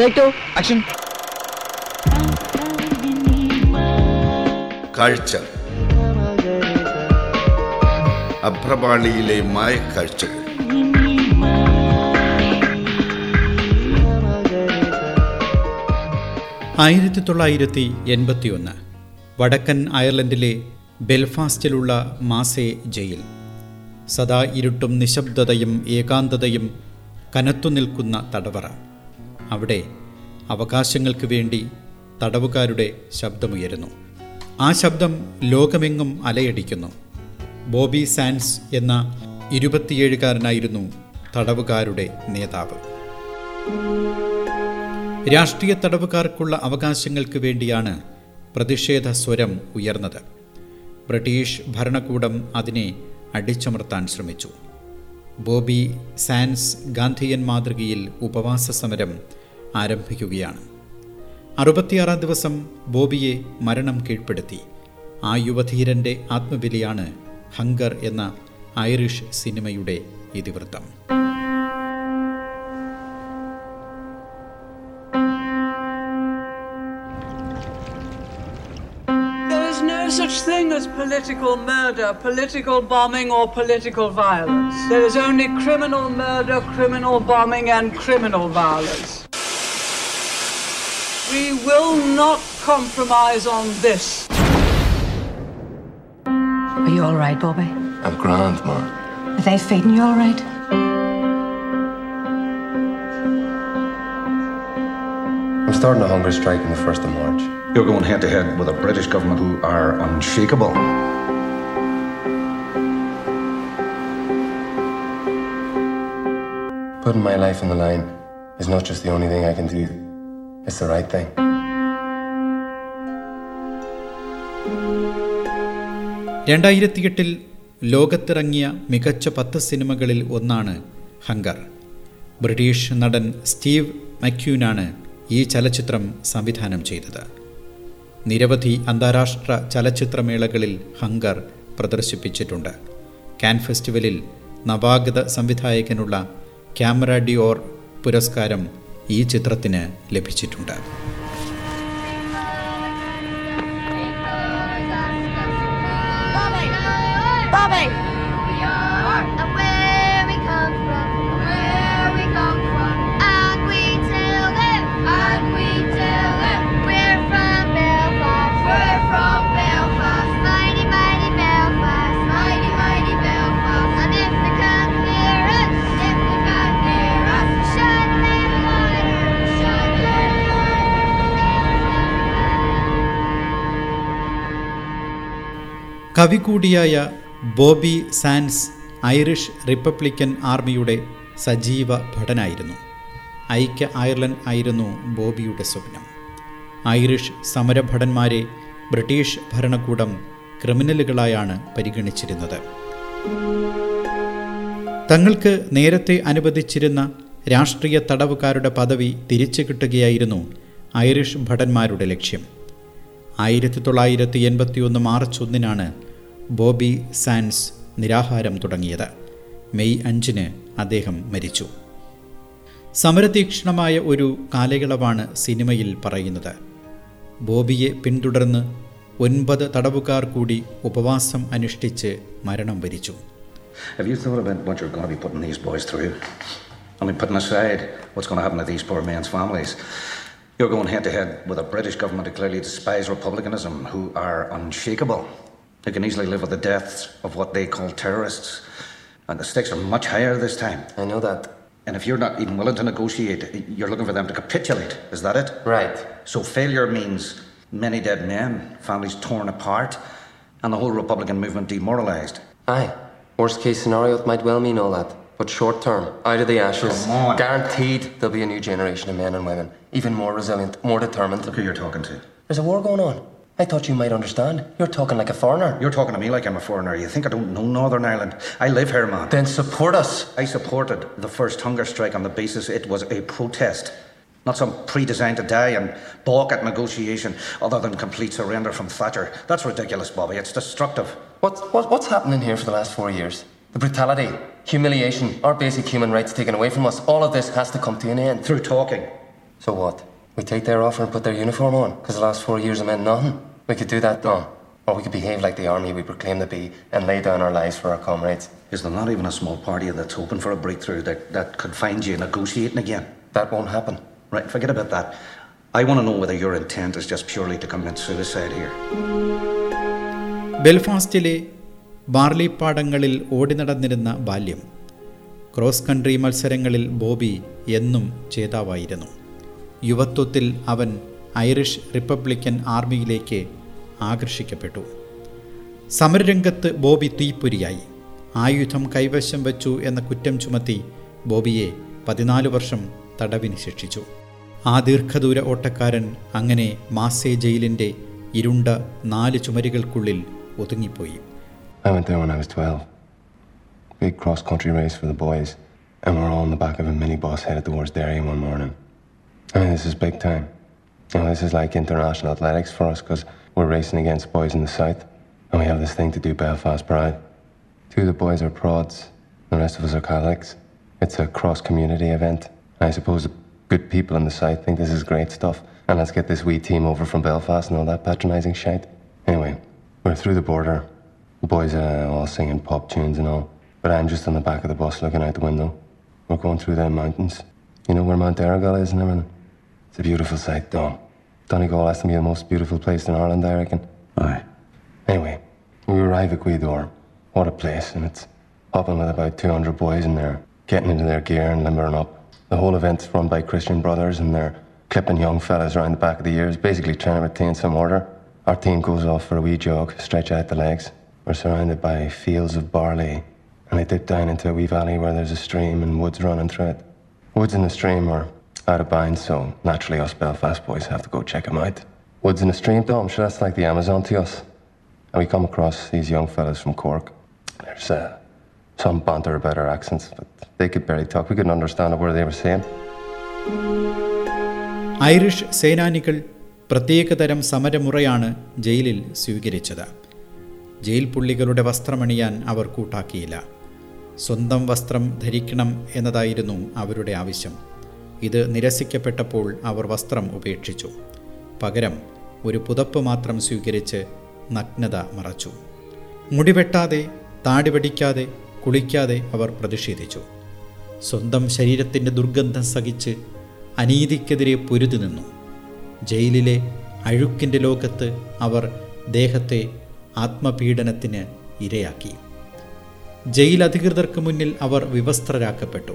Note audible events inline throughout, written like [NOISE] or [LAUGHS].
Take to action കാഴ്ച. അഭ്രപാളിയിലെ മായക്കാഴ്ചകൾ ആയിരത്തി തൊള്ളായിരത്തി എൺപത്തിയൊന്ന് വടക്കൻ അയർലൻഡിലെ ബെൽഫാസ്റ്റിലുള്ള മാസെ ജയിൽ. സദാ ഇരുട്ടും നിശബ്ദതയും ഏകാന്തതയും കനത്തു നിൽക്കുന്ന തടവറ. അവിടെ അവകാശങ്ങൾക്ക് വേണ്ടി തടവുകാരുടെ ശബ്ദമുയരുന്നു. ആ ശബ്ദം ലോകമെങ്ങും അലയടിക്കുന്നു. ബോബി സാൻസ് എന്ന ഇരുപത്തിയേഴുകാരനായിരുന്നു തടവുകാരുടെ നേതാവ്. രാഷ്ട്രീയ തടവുകാർക്കുള്ള അവകാശങ്ങൾക്ക് വേണ്ടിയാണ് പ്രതിഷേധ സ്വരം ഉയർന്നത്. ബ്രിട്ടീഷ് ഭരണകൂടം അതിനെ അടിച്ചമർത്താൻ ശ്രമിച്ചു. ബോബി സാൻസ് ഗാന്ധിയൻ മാതൃകയിൽ ഉപവാസ സമരം ആരംഭിക്കുകയാണ് അറുപത്തിയാറാം ദിവസം ബോബിയെ മരണം കീഴ്പ്പെടുത്തി ആ യുവധീരന്റെ ആത്മബലിയാണ് ഹങ്കർ എന്ന ഐറിഷ് സിനിമയുടെ ഇതിവൃത്തം such thing as political murder, political bombing, or political violence. There is only criminal murder, criminal bombing, and criminal violence. We will not compromise on this. Are you all right, Bobby? I'm grand, Mark. Are they feeding you all right? I'm starting a hunger strike on the 1st of March. You're going head to head with a British government who are unshakable. Putting my life on the line is not just the only thing I can do, it's the right thing. രണ്ടായിരത്തിയെട്ടിൽ ലോകത്തിറങ്ങിയ മികച്ച പത്ത് സിനിമകളിൽ ഒന്നാണ് Hunger. British നടൻ Steve മക്യൂനാണ് ഈ ചലച്ചിത്രം സംവിധാനം ചെയ്തത്. നിരവധി അന്താരാഷ്ട്ര ചലച്ചിത്രമേളകളിൽ ഹങ്കർ പ്രദർശിപ്പിച്ചിട്ടുണ്ട്. കാൻ ഫെസ്റ്റിവലിൽ നവാഗത സംവിധായകനുള്ള ക്യാമറ ഡിയോർ പുരസ്കാരം ഈ ചിത്രത്തിന് ലഭിച്ചിട്ടുണ്ട്. കവി കൂടിയായ ബോബി സാൻസ് ഐറിഷ് റിപ്പബ്ലിക്കൻ ആർമിയുടെ സജീവ ഭടനായിരുന്നു. ഐക്യ അയർലൻഡ് ആയിരുന്നു ബോബിയുടെ സ്വപ്നം. ഐറിഷ് സമരഭടന്മാരെ ബ്രിട്ടീഷ് ഭരണകൂടം ക്രിമിനലുകളായാണ് പരിഗണിച്ചിരുന്നത്. തങ്ങൾക്ക് നേരത്തെ അനുവദിച്ചിരുന്ന രാഷ്ട്രീയ തടവുകാരുടെ പദവി തിരിച്ചു കിട്ടുകയായിരുന്നു ഐറിഷ് ഭടന്മാരുടെ ലക്ഷ്യം. ആയിരത്തി തൊള്ളായിരത്തി എൺപത്തിയൊന്ന് മാർച്ച് ഒന്നിനാണ് ബോബി സാൻസ് നിരാഹാരം തുടങ്ങിയത് മെയ് അഞ്ചിന് അദ്ദേഹം മരിച്ചു സമരതീക്ഷണമായ ഒരു കാലയളവാണ് സിനിമയിൽ പറയുന്നത് ബോബിയെ പിന്തുടർന്ന് ഒൻപത് തടവുകാർ കൂടി ഉപവാസം അനുഷ്ഠിച്ച് മരണം വരിച്ചു Have you thought about what you're going to be putting these boys through? I mean, putting aside what's going to happen to these poor men's families. You're going head to head with a British government who clearly despise republicanism, who are unshakable, who can easily live with the deaths of what they call terrorists. And the stakes are much higher this time. I know that. And if you're not even willing to negotiate, you're looking for them to capitulate. Is that it? Right. So failure means many dead men, families torn apart, and the whole Republican movement demoralised. Aye. Worst case scenario, it might well mean all that. But short term, out of the ashes, guaranteed there'll be a new generation of men and women, even more resilient, more determined. Look who you're talking to. There's a war going on. I thought you might understand. You're talking like a foreigner. You're talking to me like I'm a foreigner. You think I don't know Northern Ireland? I live here, man. Then support us. I supported the first hunger strike on the basis it was a protest, not some pre designed to die and balk at negotiation other than complete surrender from Thatcher. That's ridiculous, Bobby. It's destructive. What's, what, what's happening here for the last four years? The brutality, humiliation, our basic human rights taken away from us. All of this has to come to an end. Through talking. So what? We take their offer and put their uniform on? Because the last four years have meant nothing. We could do that, Don. Or we could behave like the army we proclaim to be and lay down our lives for our comrades. Is there not even a small party that's hoping for a breakthrough that, that could find you negotiating again? That won't happen. Right, forget about that. I want to know whether your intent is just purely to commit suicide here. ബെൽഫാസ്റ്റിലെ ബാർലിപ്പാടങ്ങളിൽ ഓടി നടന്നിരുന്ന ബാല്യം cross country മത്സരങ്ങളിൽ ബോബി എന്നും ജേതാവായിരുന്നു യുവത്വത്തിൽ അവൻ Irish Republican ആർമിയിലേക്ക് ആകർഷിക്കപ്പെട്ടു സമരരംഗത്ത് ബോബി തീപ്പൊരിയായി ആയുധം കൈവശം വച്ചു എന്ന കുറ്റം ചുമത്തി ബോബിയെ പതിനാല് വർഷം തടവിന് ശിക്ഷിച്ചു ആ ദീർഘദൂര ഓട്ടക്കാരൻ അങ്ങനെ മാസേ ജയിലിന്റെ ഇരുണ്ട നാല് ചുമരുകൾക്കുള്ളിൽ ഒതുങ്ങിപ്പോയി I went there when I was 12. Big cross country race for the boys, and we're all in the back of a minibus headed towards Derry one morning. I mean, this is big time. Know, this is like international athletics for us because we're racing against boys in the south, and we have this thing to do Belfast Pride. Two of the boys are prods, the rest of us are Catholics. It's a cross community event. I suppose the good people in the south think this is great stuff, and let's get this wee team over from Belfast and all that patronising shite. Anyway, we're through the border. The boys are all singing pop tunes and all, but I'm just on the back of the bus looking out the window. We're going through them mountains. You know where Mount Errigal is and everything? It's a beautiful sight, though. Donegal has to be the most beautiful place in Ireland, I reckon. Aye. Anyway, we arrive at Guidor. What a place, and it's hopping with about 200 boys in there, getting into their gear and limbering up. The whole event's run by Christian brothers, and they're clipping young fellas around the back of the ears, basically trying to retain some order. Our team goes off for a wee jog, stretch out the legs. We're surrounded by fields of barley, and I dip down into a wee valley where there's a stream and woods running through it. Woods in the stream are out of bounds, so naturally us Belfast boys have to go check him out. Woods in a stream, though, I'm sure that's like the Amazon to us. And we come across these young fellas from Cork. There's uh, some banter about our accents, but they could barely talk. We couldn't understand what they were saying. Irish സേനാനികൾ പ്രത്യേകതരം സമരമുറയാണ് ജയിലിൽ സ്വീകരിച്ചത് jail പുള്ളികളുടെ വസ്ത്രമണിയാൻ അവർ കൂട്ടാക്കിയില്ല സ്വന്തം വസ്ത്രം ധരിക്കണം എന്നതായിരുന്നു അവരുടെ ആവശ്യം ഇത് നിരസിക്കപ്പെട്ടപ്പോൾ അവർ വസ്ത്രം ഉപേക്ഷിച്ചു. പകരം ഒരു പുതപ്പ് മാത്രം സ്വീകരിച്ച് നഗ്നത മറച്ചു. മുടിവെട്ടാതെ താടി പഠിക്കാതെ കുളിക്കാതെ അവർ പ്രതിഷേധിച്ചു. സ്വന്തം ശരീരത്തിന്റെ ദുർഗന്ധം സഹിച്ച് അനീതിക്കെതിരെ പൊരുതി നിന്നു. ജയിലിലെ അഴുക്കിന്റെ ലോകത്ത് അവർ ദേഹത്തെ ആത്മപീഡനത്തിന് ഇരയാക്കി. ജയിൽ അധികൃതർക്ക് മുന്നിൽ അവർ വിവസ്ത്രരാക്കപ്പെട്ടു.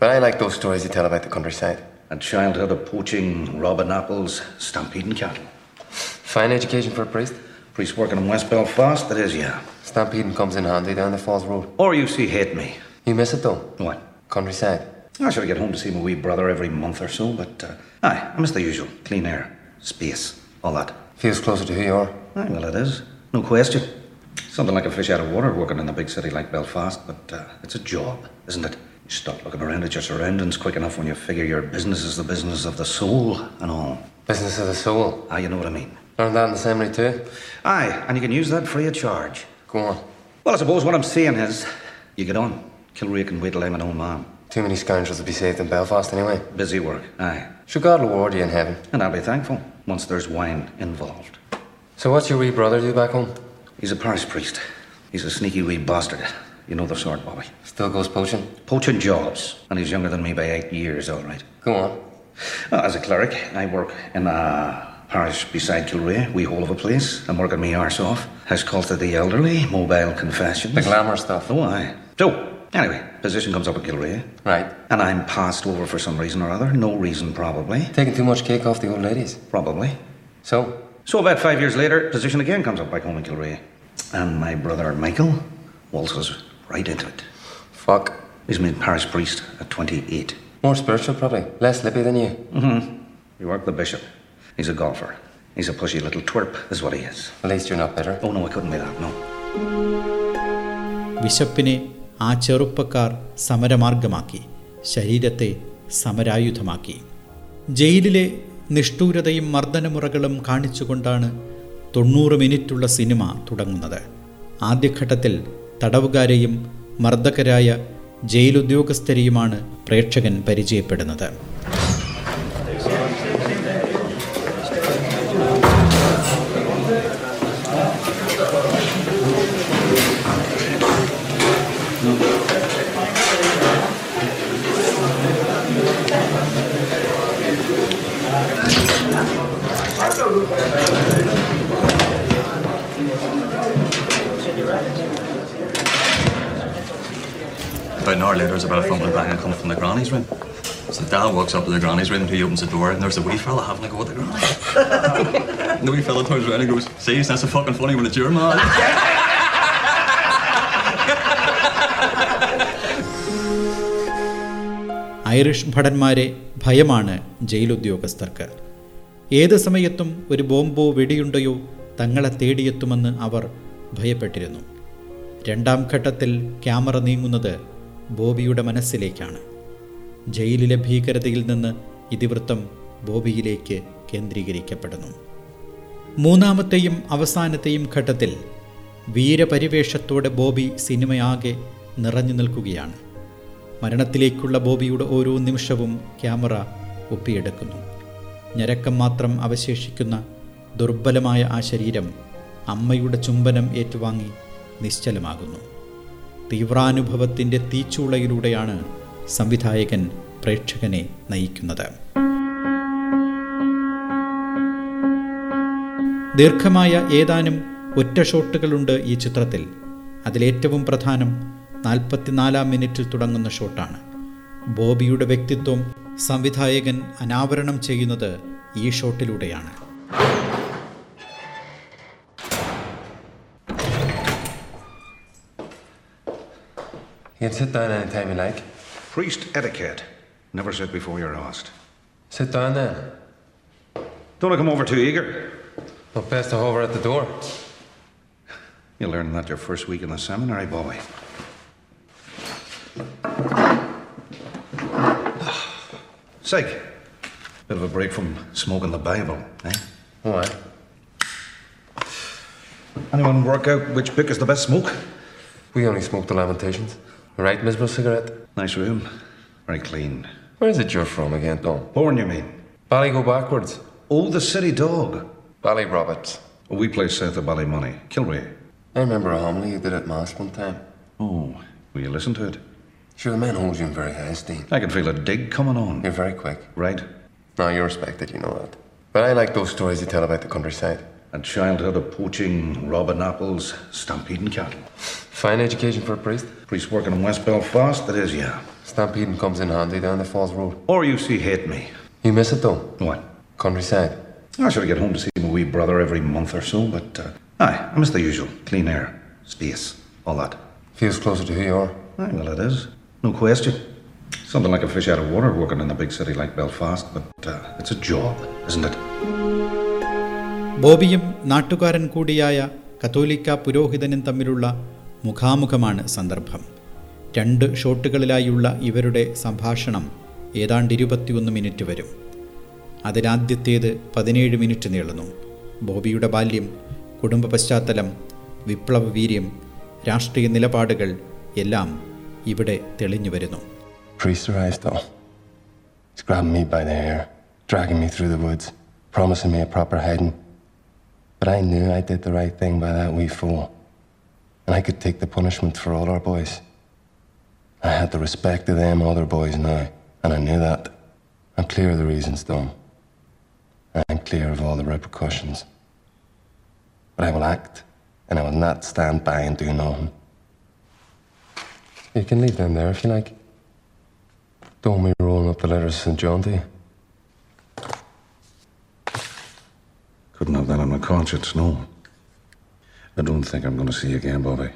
But I like those stories you tell about the countryside. A childhood of poaching, robbing apples, stampeding cattle. Fine education for a priest. Priest working in West Belfast, that is, yeah. Stampeding comes in handy down the Falls Road. Or you see hate me. You miss it though. What? Countryside. I should get home to see my wee brother every month or so, but uh, aye, I miss the usual. Clean air, space, all that. Feels closer to who you are. Aye, well, it is. No question. Something like a fish out of water working in a big city like Belfast, but uh, it's a job, isn't it? Stop looking around at your surroundings quick enough when you figure your business is the business of the soul and all. Business of the soul. Ah, you know what I mean. Learned that in the seminary too. Aye, and you can use that free of charge. Go on. Well, I suppose what I'm saying is, you get on. Kilrea can wait till I'm an old man. Too many scoundrels to be saved in Belfast anyway. Busy work, aye. Sure, God will reward you in heaven. And I'll be thankful once there's wine involved. So what's your wee brother do back home? He's a parish priest. He's a sneaky wee bastard. You know the sort, Bobby. Still goes poaching? Poaching jobs, and he's younger than me by eight years, all right. Go on. Uh, as a cleric, I work in a parish beside Kilrea, wee hole of a place. I'm working me arse off. House calls to the elderly, mobile confessions. The glamour stuff. Oh, aye. So, anyway, position comes up at Kilrea, Right. and I'm passed over for some reason or other. No reason, probably. Taking too much cake off the old ladies. Probably. So, So about five years later, position again comes up back home in Kilrea. And my brother Michael waltzes right into it. Fuck. He's made parish priest at 28. More spiritual probably. Less lippy than you. Mm-hmm. You worked the bishop. He's a golfer. He's a pushy little twerp, is what he is. At least you're not bitter. Oh no, I couldn't be that, no. ബിഷപ്പിനെ ആ ചെറുപ്പക്കാർ സമരമാർഗമാക്കി ശരീരത്തെ സമരായുധമാക്കി ജയിലിലെ നിഷ്ഠൂരതയും മർദ്ദനമുറകളും കാണിച്ചുകൊണ്ടാണ് തൊണ്ണൂറ് മിനിറ്റുള്ള cinema തുടങ്ങുന്നത് ആദ്യഘട്ടത്തിൽ തടവുകാരെയും മർദ്ദകരായ ജയിലുദ്യോഗസ്ഥരെയുമാണ് പ്രേക്ഷകൻ പരിചയപ്പെടുന്നത് there's a bit of fumbling and come from the granny's room. So Dad walks up to the granny's room, and he opens the door, and there's a wee fella having a go at the granny. and the wee fella turns around and goes, See, that's so fucking funny when it's your man. Irish ഭടന്മാരെ ഭയമാണ് ജയിലുദ്യോഗസ്ഥർക്ക് ഏത് സമയത്തും ഒരു ബോംബോ വെടിയുണ്ടയോ തങ്ങളെ തേടിയെത്തുമെന്ന് അവർ ഭയപ്പെട്ടിരുന്നു രണ്ടാം ഘട്ടത്തിൽ camera നീങ്ങുന്നത് ബോബിയുടെ മനസ്സിലേക്കാണ്. ജയിലിലെ ഭീകരതയിൽ നിന്ന് ഇതിവൃത്തം ബോബിയിലേക്ക് കേന്ദ്രീകരിക്കപ്പെടുന്നു. മൂന്നാമത്തെയും അവസാനത്തെയും ഘട്ടത്തിൽ വീരപരിവേഷത്തോടെ ബോബി സിനിമയാകെ നിറഞ്ഞു നിൽക്കുകയാണ്. മരണത്തിലേക്കുള്ള ബോബിയുടെ ഓരോ നിമിഷവും ക്യാമറ ഒപ്പിയെടുക്കുന്നു. ഞരക്കം മാത്രം അവശേഷിക്കുന്ന ദുർബലമായ ആ ശരീരം അമ്മയുടെ ചുംബനം ഏറ്റുവാങ്ങി നിശ്ചലമാകുന്നു. തീവ്രാനുഭവത്തിന്റെ തീച്ചൂളയിലൂടെയാണ് സംവിധായകൻ പ്രേക്ഷകനെ നയിക്കുന്നത്. ദീർഘമായ ഏതാനും ഒറ്റ ഷോട്ടുകളുണ്ട് ഈ ചിത്രത്തിൽ. അതിലേറ്റവും പ്രധാനം നാൽപ്പത്തിനാലാം മിനിറ്റിൽ തുടങ്ങുന്ന ഷോട്ടാണ്. ബോബിയുടെ വ്യക്തിത്വം സംവിധായകൻ അനാവരണം ചെയ്യുന്നത് ഈ ഷോട്ടിലൂടെയാണ്. You can sit down anytime you like. Priest etiquette. Never sit before you're asked. Sit down then. Don't I come over too eager? Not best to hover at the door. You learned that your first week in the seminary, boy. Psych. Bit of a break from smoking the Bible, eh? Why? Anyone work out which book is the best smoke? We only smoke the Lamentations. Right, miserable cigarette? Nice room. Very clean. Where is it you're from again, oh, Tom? Born, you mean? Bally go backwards. Oh, the city dog. Bally Roberts. Oh, we play south of Ballymoney. Kilray. I remember a homily you did at Mass one time. Oh, will you listen to it? Sure, the men hold you in very high esteem. I can feel a dig coming on. You're very quick. Right? Now, you're respected, you know that. But I like those stories you tell about the countryside. A childhood of poaching, robbing apples, stampeding cattle. Fine education for a priest. Priest working in West Belfast, that is, yeah. Stampeding comes in handy down the Falls Road. Or you see hate me. You miss it though. What? Countryside. I should get home to see my wee brother every month or so, but uh, aye, I miss the usual. Clean air, space, all that. Feels closer to who you are. Aye, well, it is. No question. Something like a fish out of water working in a big city like Belfast, but uh, it's a job, isn't it? ബോബിയും നാട്ടുകാരൻ കൂടിയായ കത്തോലിക്ക പുരോഹിതനും തമ്മിലുള്ള മുഖാമുഖമാണ് സന്ദർഭം. രണ്ട് ഷോട്ടുകളിലായുള്ള ഇവരുടെ സംഭാഷണം ഏതാണ്ട് ഇരുപത്തിയൊന്ന് മിനിറ്റ് വരും. അതിലാദ്യത്തേത് പതിനേഴ് മിനിറ്റ് നീളുന്നു. ബോബിയുടെ ബാല്യം കുടുംബ പശ്ചാത്തലം വിപ്ലവ വീര്യം രാഷ്ട്രീയ നിലപാടുകൾ എല്ലാം ഇവിടെ തെളിഞ്ഞു വരുന്നു. Promising me a proper hiding. But I knew I did the right thing by that wee fool. And I could take the punishment for all our boys. I had the respect of them other boys now, and I knew that. I'm clear of the reasons, Dom. I'm clear of all the repercussions. But I will act, and I will not stand by and do nothing. You can leave them there if you like. Don't me rolling up the letters of St. John to you. Conscience, no. I don't think I'm going to see you again, Bobby.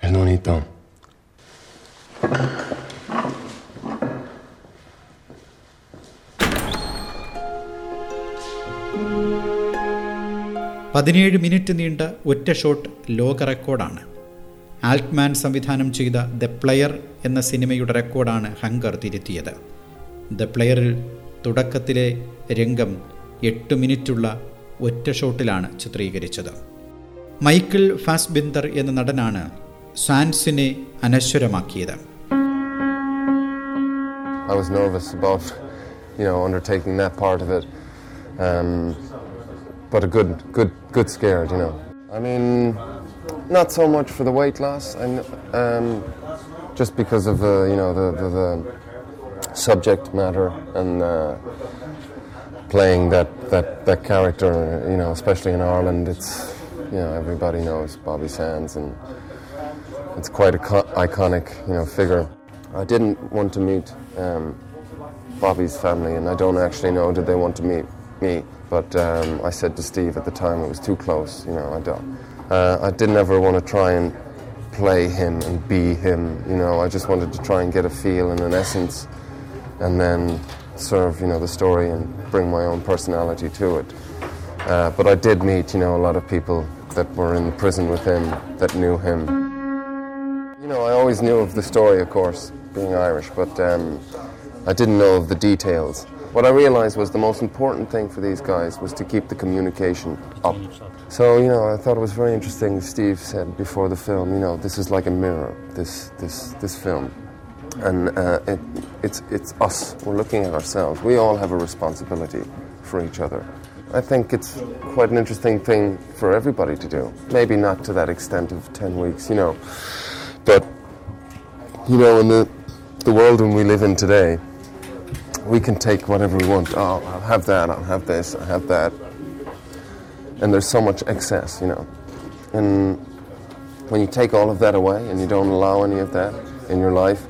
There's no need, Tom. പതിനേഴ് minute നീണ്ട ഒറ്റ shot ലോക റെക്കോർഡാണ് Altman സംവിധാനം ചെയ്ത the player എന്ന സിനിമയുടെ റെക്കോർഡാണ് ഹങ്കർ തിരുത്തിയത് ദ പ്ലെയറിൽ തുടക്കത്തിലെ രംഗം എട്ട് മിനിറ്റുള്ള ഒറ്റ ഷോട്ടിലാണ് ചിത്രീകരിച്ചത് മൈക്കിൾ ഫാസ്ബിന്ദർ എന്ന നടനാണ് സാൻസിനെ അനശ്വരമാക്കിയത് I was nervous about, you know, undertaking that part of it. Um, but a good, good, good scared, you know. I mean, not so much for the weight loss, and um, just because of the, you know the, the, the subject matter and uh, playing that, that that character, you know, especially in Ireland, it's you know everybody knows Bobby Sands and it's quite a co- iconic, you know, figure. I didn't want to meet um, Bobby's family, and I don't actually know did they want to meet me. But um, I said to Steve at the time it was too close. You know, I don't. Uh, I didn't ever want to try and play him and be him. You know, I just wanted to try and get a feel and an essence, and then serve you know the story and bring my own personality to it. Uh, but I did meet you know a lot of people that were in prison with him that knew him. You know, I always knew of the story, of course, being Irish, but um, I didn't know of the details. What I realized was the most important thing for these guys was to keep the communication up. So, you know, I thought it was very interesting. Steve said before the film, you know, this is like a mirror, this, this, this film. And uh, it, it's, it's us. We're looking at ourselves. We all have a responsibility for each other. I think it's quite an interesting thing for everybody to do. Maybe not to that extent of 10 weeks, you know. But, you know, in the, the world when we live in today, we can take whatever we want. Oh, I'll have that, I'll have this, I'll have that. And there's so much excess, you know. And when you take all of that away and you don't allow any of that in your life,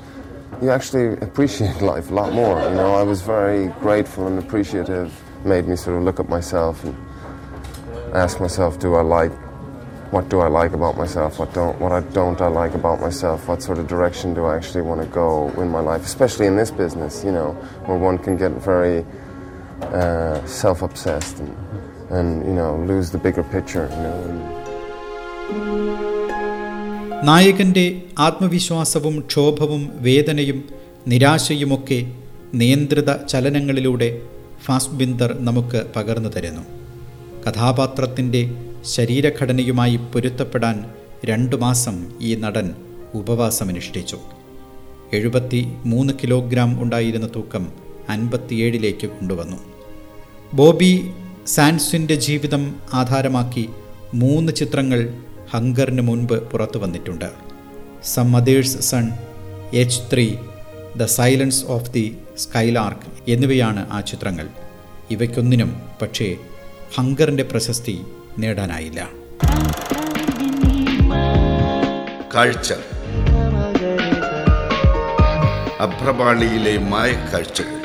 you actually appreciate [LAUGHS] life a lot more. You know, I was very grateful and appreciative. Made me sort of look at myself and ask myself, do I like what do I like about myself? What don't what I don't I like about myself? What sort of direction do I actually want to go in my life? Especially in this business, you know, where one can get very uh, self-obsessed and, and you know lose the bigger picture. You know. And, നായകന്റെ ആത്മവിശ്വാസവും ക്ഷോഭവും വേദനയും നിരാശയുമൊക്കെ നിയന്ത്രിത ചലനങ്ങളിലൂടെ ഫാസ്ബിന്ദർ നമുക്ക് പകർന്നു തരുന്നു. കഥാപാത്രത്തിന്റെ ശരീരഘടനയുമായി പൊരുത്തപ്പെടാൻ രണ്ടു മാസം ഈ നടൻ ഉപവാസമനുഷ്ഠിച്ചു. എഴുപത്തി മൂന്ന് കിലോഗ്രാം ഉണ്ടായിരുന്ന തൂക്കം അൻപത്തിയേഴിലേക്ക് കൊണ്ടുവന്നു. ബോബി സാൻസിന്റെ ജീവിതം ആധാരമാക്കി മൂന്ന് ചിത്രങ്ങൾ ഹങ്കറിന് മുൻപ് പുറത്തു വന്നിട്ടുണ്ട്. Some mother's son H three the silence of the skylark എന്നിവയാണ് ആ ചിത്രങ്ങൾ. ഇവയ്ക്കൊന്നിനും പക്ഷേ ഹങ്കറിന്റെ പ്രശസ്തി നേടാനായില്ല. കാഴ്ച. അഭ്രപാളിയിലെ മായക്കാഴ്ചകൾ.